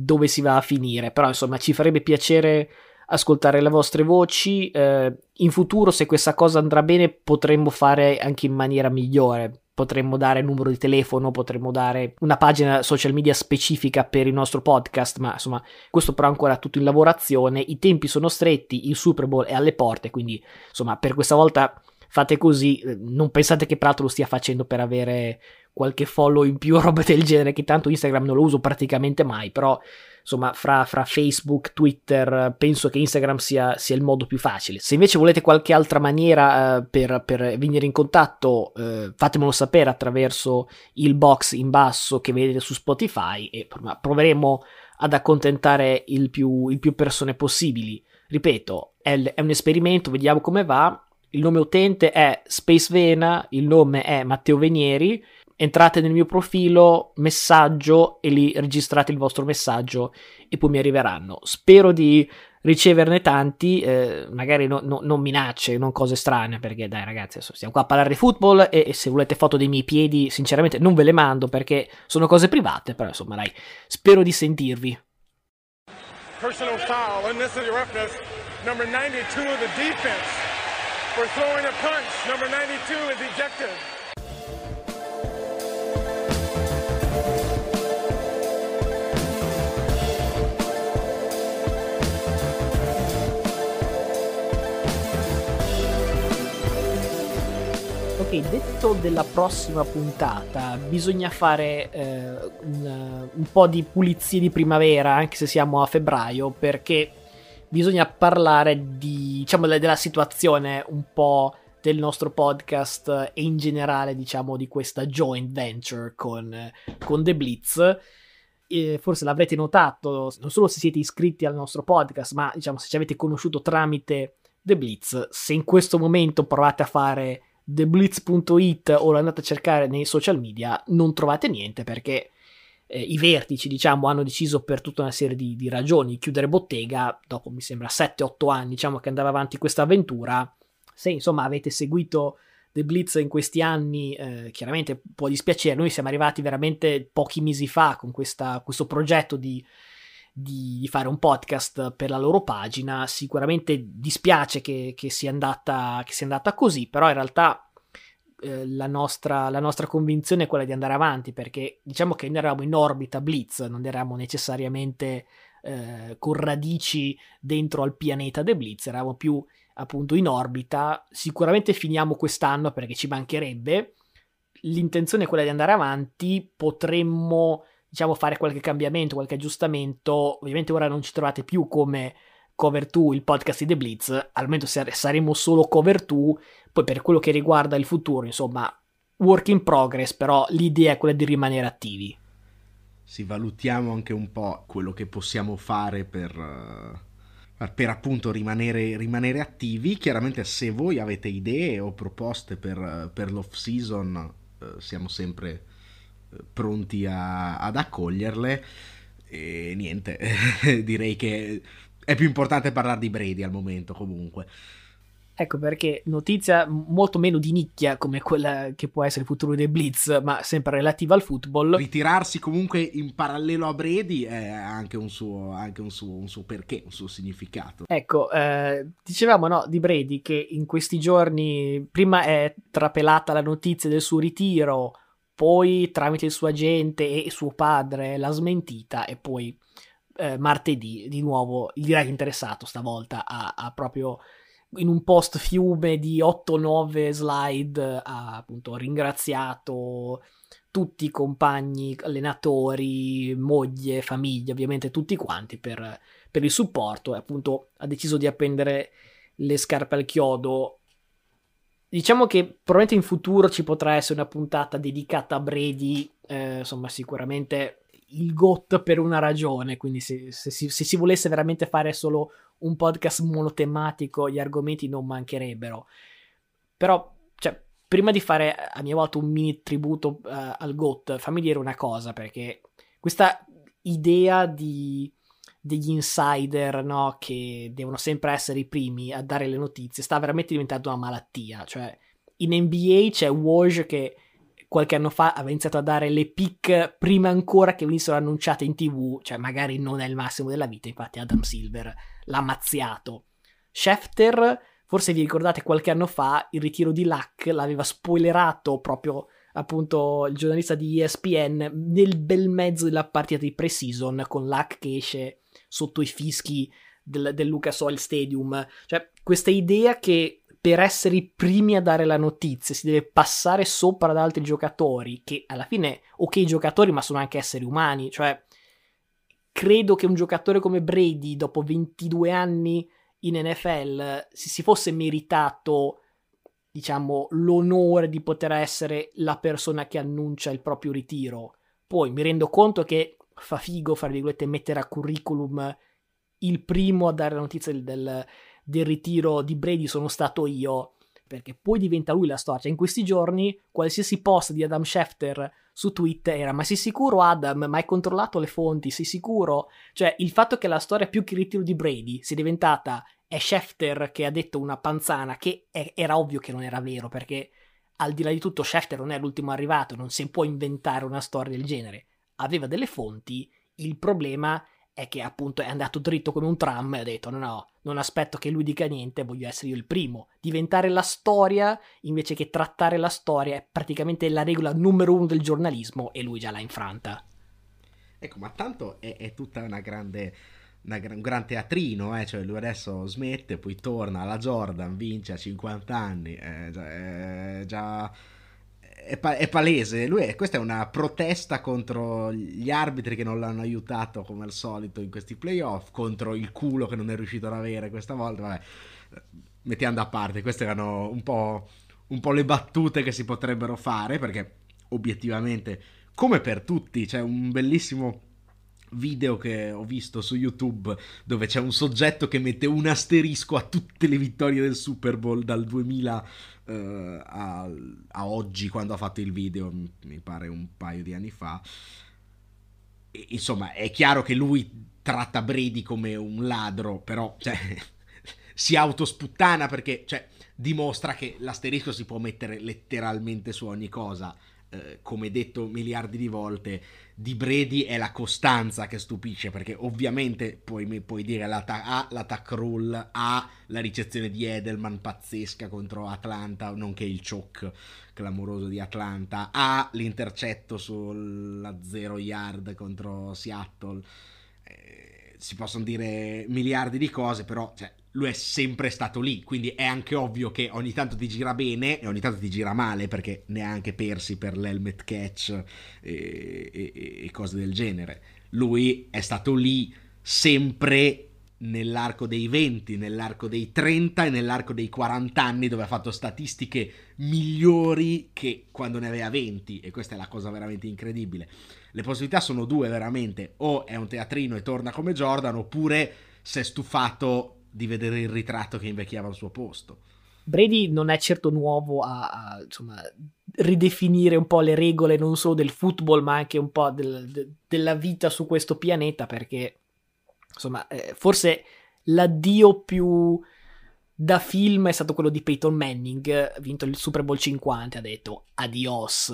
dove si va a finire, però insomma ci farebbe piacere ascoltare le vostre voci. Eh, in futuro, se questa cosa andrà bene, potremmo fare anche in maniera migliore. Potremmo dare numero di telefono, potremmo dare una pagina social media specifica per il nostro podcast, ma insomma, questo però ancora tutto in lavorazione. I tempi sono stretti, il Super Bowl è alle porte, quindi insomma, per questa volta fate così. Non pensate che peraltro lo stia facendo per avere qualche follow in più roba del genere, che tanto Instagram non lo uso praticamente mai, però insomma, fra, fra, Facebook, Twitter, penso che Instagram sia, sia, il modo più facile. Se invece volete qualche altra maniera eh, per, per, venire in contatto, eh, fatemelo sapere attraverso il box in basso che vedete su Spotify e proveremo ad accontentare il più, il più persone possibili. Ripeto, è, è un esperimento, vediamo come va. Il nome utente è Space Vena, il nome è Matteo Venieri entrate nel mio profilo, messaggio e lì registrate il vostro messaggio e poi mi arriveranno. Spero di riceverne tanti, eh, magari no, no, non minacce, non cose strane, perché dai ragazzi, stiamo qua a parlare di football e, e, se volete foto dei miei piedi, sinceramente non ve le mando perché sono cose private, però insomma dai, spero di sentirvi. Personal foul, unnecessary roughness, number 92 of the defense. For throwing a punch, number 92 is ejected. Ok, detto della prossima puntata, bisogna fare eh, un, un, po' di pulizie di primavera, anche se siamo a febbraio, perché bisogna parlare di, diciamo, della situazione un po' del nostro podcast e in generale, diciamo, di questa joint venture con, con The Blitz. E forse l'avrete notato, non solo se siete iscritti al nostro podcast, ma diciamo se ci avete conosciuto tramite The Blitz, se in questo momento provate a fare theblitz.it o lo andate a cercare nei social media, non trovate niente perché eh, i vertici, diciamo, hanno deciso per tutta una serie di, di ragioni chiudere bottega dopo, mi sembra, 7-8 anni, diciamo, che andava avanti questa avventura. Se, insomma, avete seguito The Blitz in questi anni, eh, chiaramente può dispiacere. Noi siamo arrivati veramente pochi mesi fa con questa, questo progetto di di, fare un podcast per la loro pagina. Sicuramente dispiace che, che, sia, andata, che sia andata così, però in realtà eh, la, nostra, la, nostra, convinzione è quella di andare avanti perché diciamo che noi eravamo in orbita Blitz, non eravamo necessariamente eh, con radici dentro al pianeta The Blitz, eravamo più appunto in orbita. Sicuramente finiamo quest'anno perché ci mancherebbe. L'intenzione è quella di andare avanti, potremmo diciamo fare qualche cambiamento, qualche aggiustamento. Ovviamente ora non ci trovate più come cover 2 il podcast di The Blitz, almeno saremo solo cover 2, poi per quello che riguarda il futuro, insomma, work in progress, però l'idea è quella di rimanere attivi. Sì, valutiamo anche un po' quello che possiamo fare per, uh, per appunto rimanere, rimanere, attivi. Chiaramente se voi avete idee o proposte per, per l'off season, uh, siamo sempre pronti a, ad accoglierle. E niente, direi che è più importante parlare di Brady al momento comunque. Ecco perché notizia molto meno di nicchia come quella che può essere il futuro dei Blitz, ma sempre relativa al football. Ritirarsi comunque in parallelo a Brady è anche un suo, anche un suo, un suo perché, un suo significato. Ecco, eh, dicevamo no, di Brady che in questi giorni prima è trapelata la notizia del suo ritiro, poi tramite il suo agente e suo padre l'ha smentita e poi eh, martedì di nuovo il direi interessato stavolta ha proprio in un post fiume di 8-9 slide ha appunto ringraziato tutti i compagni, allenatori, moglie, famiglia, ovviamente tutti quanti per, per il supporto e appunto ha deciso di appendere le scarpe al chiodo Diciamo che probabilmente in futuro ci potrà essere una puntata dedicata a Brady, eh, insomma sicuramente il GOT per una ragione, quindi se, se, se, se, si volesse veramente fare solo un podcast monotematico gli argomenti non mancherebbero. Però, cioè, prima di fare a mia volta un mini tributo uh, al GOT, fammi dire una cosa, perché questa idea di degli insider, no, che devono sempre essere i primi a dare le notizie, sta veramente diventando una malattia. Cioè, in NBA c'è Woj che qualche anno fa aveva iniziato a dare le pick prima ancora che venissero annunciate in tv, cioè magari non è il massimo della vita, infatti Adam Silver l'ha mazziato. Schefter, forse vi ricordate qualche anno fa, il ritiro di Luck l'aveva spoilerato proprio appunto il giornalista di ESPN nel bel mezzo della partita di pre-season con Luck che esce sotto i fischi del, del Lucas Oil Stadium. Cioè, questa idea che per essere i primi a dare la notizia si deve passare sopra ad altri giocatori, che alla fine, ok, giocatori, ma sono anche esseri umani. Cioè, credo che un giocatore come Brady, dopo 22 anni in NFL, si, si fosse meritato diciamo, l'onore di poter essere la persona che annuncia il proprio ritiro. Poi mi rendo conto che fa figo, fra virgolette, mettere a curriculum il primo a dare la notizia del, del, del ritiro di Brady sono stato io, perché poi diventa lui la storia. In questi giorni, qualsiasi post di Adam Schefter su Twitter era: Ma sei sicuro, Adam? Ma hai controllato le fonti? Sei sicuro? Cioè, il fatto che la storia più che il ritiro di Brady sia diventata è Schefter che ha detto una panzana, che è, era ovvio che non era vero, perché al di là di tutto, Schefter non è l'ultimo arrivato, non si può inventare una storia del genere aveva delle fonti, il problema è che appunto è andato dritto come un tram e ha detto no no, non aspetto che lui dica niente, voglio essere io il primo. Diventare la storia invece che trattare la storia è praticamente la regola numero uno del giornalismo e lui già l'ha infranta. Ecco, ma tanto è, è tutta una grande una, un gran teatrino, eh? cioè lui adesso smette, poi torna alla Jordan, vince a 50 anni, eh, è già... È, pa- è palese, lui è, questa è una protesta contro gli arbitri che non l'hanno aiutato come al solito in questi playoff, contro il culo che non è riuscito ad avere questa volta, vabbè, mettiamo da parte, queste erano un po', un po' le battute che si potrebbero fare, perché obiettivamente, come per tutti, c'è un bellissimo video che ho visto su YouTube dove c'è un soggetto che mette un asterisco a tutte le vittorie del Super Bowl dal 2000 uh, eh, a, a, oggi quando ha fatto il video, mi pare un paio di anni fa. E, insomma, è chiaro che lui tratta Brady come un ladro, però cioè, si autosputtana perché cioè, dimostra che l'asterisco si può mettere letteralmente su ogni cosa. Eh, come detto miliardi di volte, di Brady è la costanza che stupisce, perché ovviamente puoi, puoi dire la ta- A, la tack roll, A, la ricezione di Edelman pazzesca contro Atlanta, nonché il choke clamoroso di Atlanta, A, l'intercetto sulla zero yard contro Seattle. Eh, si possono dire miliardi di cose, però cioè, lui è sempre stato lì, quindi è anche ovvio che ogni tanto ti gira bene e ogni tanto ti gira male perché ne ha anche persi per l'helmet catch e, e, e cose del genere. Lui è stato lì sempre nell'arco dei 20, nell'arco dei 30 e nell'arco dei 40 anni dove ha fatto statistiche migliori che quando ne aveva 20 e questa è la cosa veramente incredibile. Le possibilità sono due veramente, o è un teatrino e torna come Jordan oppure si è stufato di vedere il ritratto che invecchiava al suo posto. Brady non è certo nuovo a, a insomma, ridefinire un po' le regole non solo del football ma anche un po' del, de, della vita su questo pianeta perché insomma eh, forse l'addio più da film è stato quello di Peyton Manning, vinto il Super Bowl 50, ha detto adios,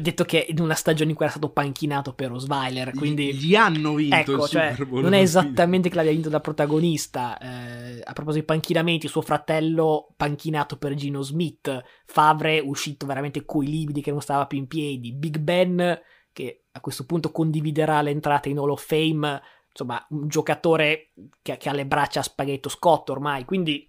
detto che in una stagione in cui era stato panchinato per Osweiler, quindi... Gli hanno vinto ecco, cioè. Non è esattamente che l'abbia vinto da protagonista, eh, a proposito di panchinamenti, suo fratello panchinato per Gino Smith, Favre uscito veramente coi lividi che non stava più in piedi, Big Ben che a questo punto condividerà l'entrata in Hall of Fame insomma, un giocatore che, che ha le braccia a spaghetto Scott ormai, quindi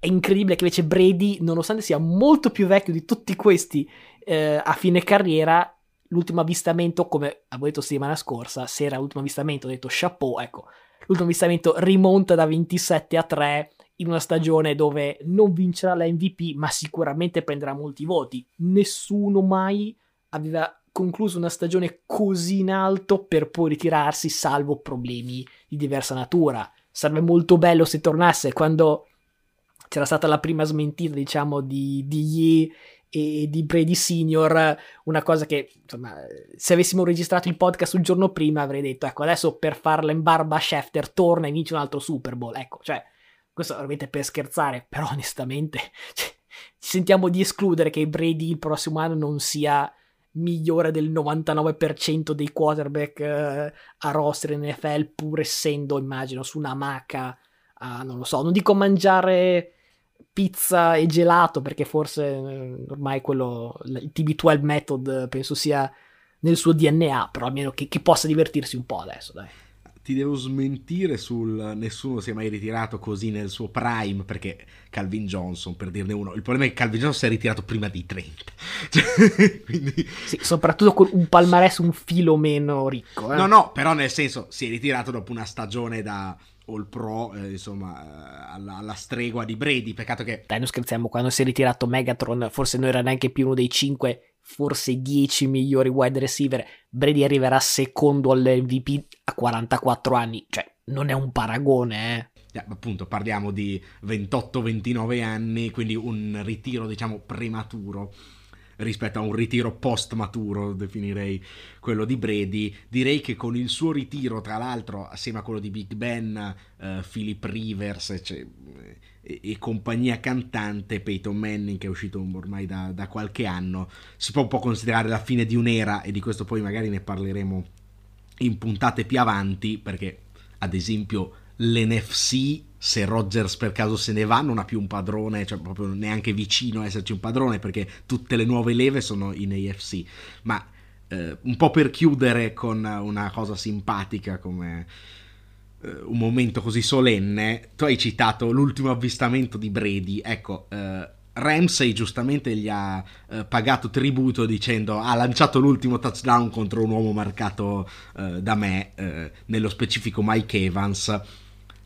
è incredibile che invece Brady, nonostante sia molto più vecchio di tutti questi eh, a fine carriera, l'ultimo avvistamento, come avevo detto settimana scorsa, se era l'ultimo avvistamento, ho detto chapeau, ecco, l'ultimo avvistamento rimonta da 27 a 3 in una stagione dove non vincerà la MVP, ma sicuramente prenderà molti voti. Nessuno mai aveva concluso una stagione così in alto per poi ritirarsi salvo problemi di diversa natura. Sarebbe molto bello se tornasse quando c'era stata la prima smentita, diciamo, di, di Ye e di Brady Senior, una cosa che, insomma, se avessimo registrato il podcast un giorno prima avrei detto, ecco, adesso per farla in barba Schefter torna e vince un altro Super Bowl, ecco, cioè, questo veramente per scherzare, però onestamente cioè, ci sentiamo di escludere che Brady il prossimo anno non sia migliore del 99% dei quarterback eh, a roster in NFL, pur essendo, immagino, su una maca a, non lo so, non dico mangiare pizza e gelato, perché forse eh, ormai quello, il TB12 method penso sia nel suo DNA, però almeno che, che possa divertirsi un po' adesso, dai ti devo smentire sul nessuno si è mai ritirato così nel suo prime perché Calvin Johnson per dirne uno il problema è che Calvin Johnson si è ritirato prima dei 30 cioè, quindi... sì, soprattutto con un palmarès un filo meno ricco eh? no no però nel senso si è ritirato dopo una stagione da All Pro, eh, insomma, eh, alla, alla, stregua di Brady. Peccato che. Dai, non scherziamo, quando si è ritirato Megatron, forse non era neanche più uno dei 5 forse 10 migliori wide receiver, Brady arriverà secondo all'MVP a 44 anni, cioè non è un paragone, eh. Yeah, appunto, parliamo di 28-29 anni, quindi un ritiro, diciamo, prematuro rispetto a un ritiro post maturo, definirei quello di Brady. Direi che con il suo ritiro, tra l'altro, assieme a quello di Big Ben, uh, Philip Rivers, cioè, e, e, compagnia cantante, Peyton Manning, che è uscito ormai da, da qualche anno, si può un po' considerare la fine di un'era, e di questo poi magari ne parleremo in puntate più avanti, perché ad esempio l'NFC se Rodgers per caso se ne va non ha più un padrone, cioè proprio neanche vicino a esserci un padrone perché tutte le nuove leve sono in AFC. Ma eh, un po' per chiudere con una cosa simpatica come uh, un momento così solenne, tu hai citato l'ultimo avvistamento di Brady, ecco, uh, Ramsey giustamente gli ha uh, pagato tributo dicendo ha lanciato l'ultimo touchdown contro un uomo marcato da me, nello specifico Mike Evans.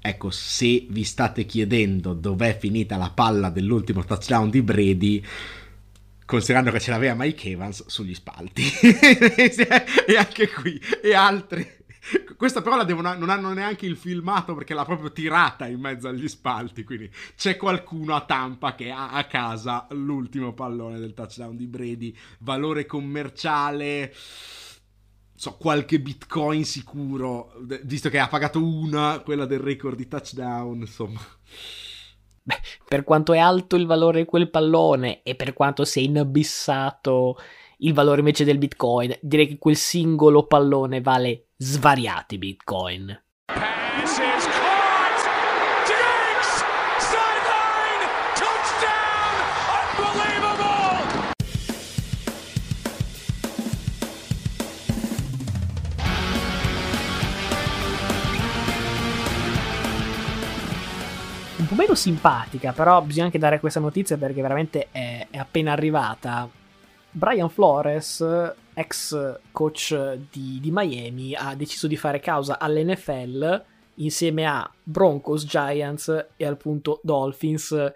Ecco, se vi state chiedendo dov'è finita la palla dell'ultimo touchdown di Brady, considerando che ce l'aveva Mike Evans sugli spalti. E anche qui e altri. Questa però la devono, non hanno neanche il filmato perché l'ha proprio tirata in mezzo agli spalti quindi c'è qualcuno a Tampa che ha a casa l'ultimo pallone del touchdown di Brady. Valore commerciale so, qualche bitcoin sicuro visto che ha pagato una quella del record di touchdown insomma Beh, per quanto è alto il valore di quel pallone e per quanto sia inabissato il valore invece del bitcoin, direi che quel singolo pallone vale svariati bitcoin. po' meno simpatica, però bisogna anche dare questa notizia perché veramente è, è appena arrivata. Brian Flores, ex coach di, di, Miami, ha deciso di fare causa all'NFL insieme a Broncos, Giants e al punto Dolphins.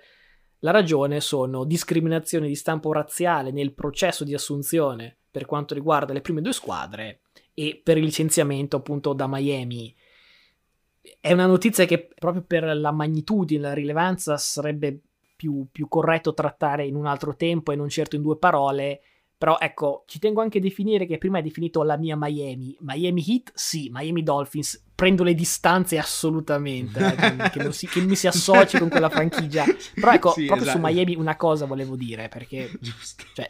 La ragione sono discriminazioni di stampo razziale nel processo di assunzione per quanto riguarda le prime due squadre e per il licenziamento appunto da Miami è una notizia che proprio per la magnitudine, la rilevanza sarebbe più, più, corretto trattare in un altro tempo e non certo in due parole. Però ecco, ci tengo anche a definire che prima hai definito la mia Miami. Miami Heat, sì, Miami Dolphins. Prendo le distanze assolutamente, eh, che, si, che, mi si associ con quella franchigia. Però ecco, sì, proprio esatto. su Miami una cosa volevo dire, perché cioè,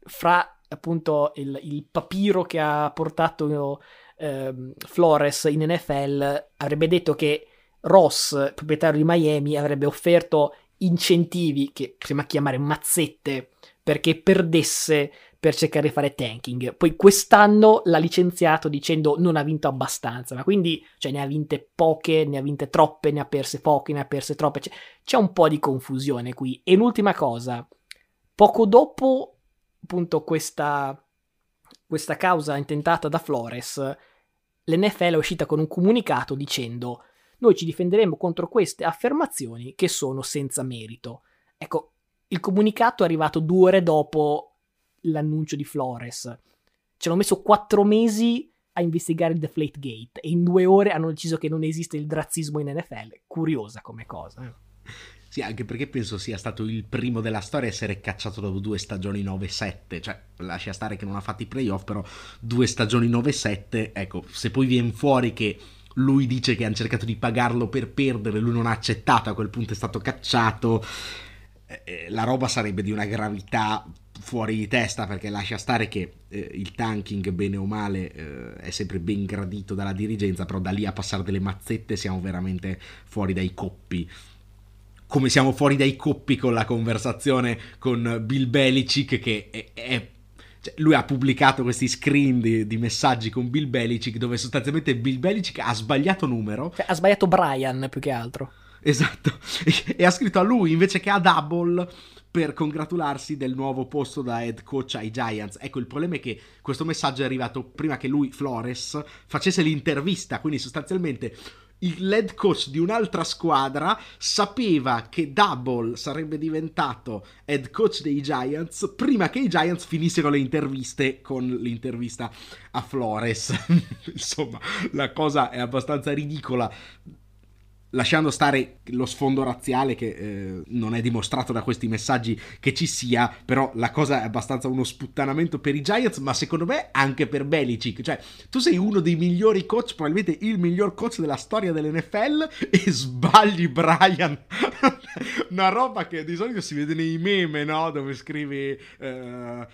fra appunto il, il papiro che ha portato ehm, Flores in NFL avrebbe detto che Ross, proprietario di Miami, avrebbe offerto incentivi che possiamo chiamare mazzette perché perdesse per cercare di fare tanking. Poi quest'anno l'ha licenziato dicendo non ha vinto abbastanza, ma quindi cioè, ne ha vinte poche, ne ha vinte troppe, ne ha perse poche, ne ha perse troppe. C'è, c'è un po' di confusione qui. E l'ultima cosa, poco dopo appunto questa questa causa intentata da Flores, l'NFL è uscita con un comunicato dicendo noi ci difenderemo contro queste affermazioni che sono senza merito. Ecco, il comunicato è arrivato due ore dopo l'annuncio di Flores. Ci hanno messo quattro mesi a investigare il Deflate Gate e in due ore hanno deciso che non esiste il razzismo in NFL. Curiosa come cosa. Eh. Sì, anche perché penso sia stato il primo della storia a essere cacciato dopo due stagioni 9-7, cioè lascia stare che non ha fatto i playoff, però due stagioni 9-7, ecco, se poi viene fuori che lui dice che hanno cercato di pagarlo per perdere, lui non ha accettato, a quel punto è stato cacciato, eh, eh la roba sarebbe di una gravità fuori di testa perché lascia stare che eh, il tanking bene o male eh, è sempre ben gradito dalla dirigenza però da lì a passare delle mazzette siamo veramente fuori dai coppi come siamo fuori dai coppi con la conversazione con Bill Belichick che è, è cioè, lui ha pubblicato questi screen di, di, messaggi con Bill Belichick dove sostanzialmente Bill Belichick ha sbagliato numero. Cioè, ha sbagliato Brian più che altro. Esatto, e, e ha scritto a lui invece che a Double per congratularsi del nuovo posto da head coach ai Giants. Ecco, il problema è che questo messaggio è arrivato prima che lui, Flores, facesse l'intervista, quindi sostanzialmente il coach di un'altra squadra sapeva che Double sarebbe diventato head coach dei Giants prima che i Giants finissero le interviste con l'intervista a Flores. Insomma, la cosa è abbastanza ridicola lasciando stare lo sfondo razziale che eh, non è dimostrato da questi messaggi che ci sia, però la cosa è abbastanza uno sputtanamento per i Giants, ma secondo me anche per Belichick, cioè tu sei uno dei migliori coach, probabilmente il miglior coach della storia dell'NFL e sbagli Brian, una roba che di solito si vede nei meme, no? Dove scrivi eh,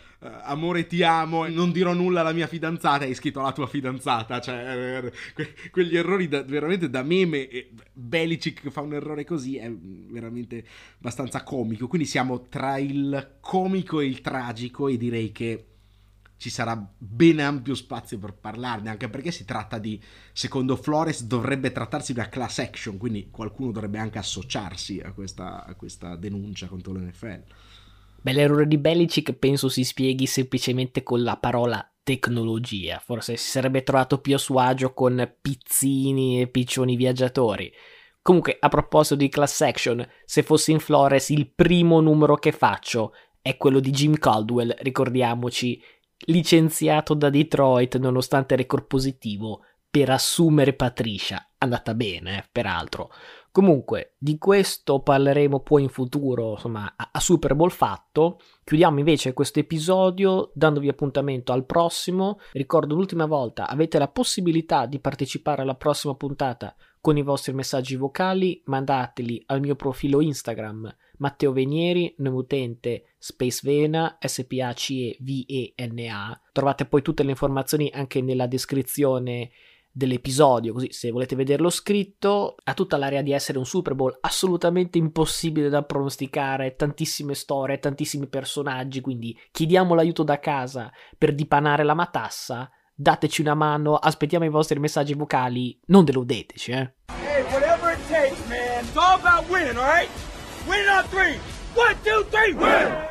amore ti amo, non dirò nulla alla mia fidanzata, hai scritto alla tua fidanzata, cioè eh, que- quegli errori da, veramente da meme. E, Belicic che fa un errore così è veramente abbastanza comico. Quindi siamo tra il comico e il tragico e direi che ci sarà ben ampio spazio per parlarne, anche perché si tratta di, secondo Flores, dovrebbe trattarsi di una class action, quindi qualcuno dovrebbe anche associarsi a questa, a questa denuncia contro l'NFL. Beh, l'errore di Belichick penso si spieghi semplicemente con la parola tecnologia. Forse si sarebbe trovato più a suo agio con pizzini e piccioni viaggiatori. Comunque, a proposito di class action, se fossi in Flores, il primo numero che faccio è quello di Jim Caldwell, ricordiamoci, licenziato da Detroit nonostante record positivo per assumere Patricia. Andata bene, eh, peraltro. Comunque, di questo parleremo poi in futuro, insomma, a, Super Bowl fatto. Chiudiamo invece questo episodio dandovi appuntamento al prossimo. Ricordo l'ultima volta, avete la possibilità di partecipare alla prossima puntata con i vostri messaggi vocali, mandateli al mio profilo Instagram Matteo Venieri, nome utente Spacevena, S-P-A-C-E-V-E-N-A. Trovate poi tutte le informazioni anche nella descrizione dell'episodio, così se volete vederlo scritto, ha tutta l'area di essere un Super Bowl assolutamente impossibile da pronosticare, tantissime storie, tantissimi personaggi, quindi chiediamo l'aiuto da casa per dipanare la matassa, dateci una mano, aspettiamo i vostri messaggi vocali, non deludeteci, eh. Hey, whatever it takes, man. It's all about winning, all right? Win on three. One, two, three, win!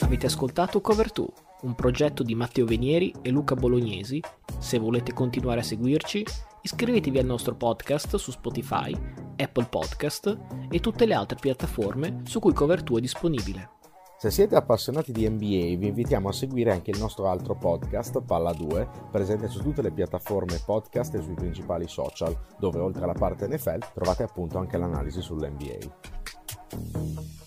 Avete ascoltato Cover 2, un progetto di Matteo Venieri e Luca Bolognesi. Se volete continuare a seguirci, iscrivetevi al nostro podcast su Spotify, Apple Podcast e tutte le altre piattaforme su cui Cover 2 è disponibile. Se siete appassionati di NBA vi invitiamo a seguire anche il nostro altro podcast, Palla 2, presente su tutte le piattaforme podcast e sui principali social, dove oltre alla parte NFL trovate appunto anche l'analisi sull'NBA.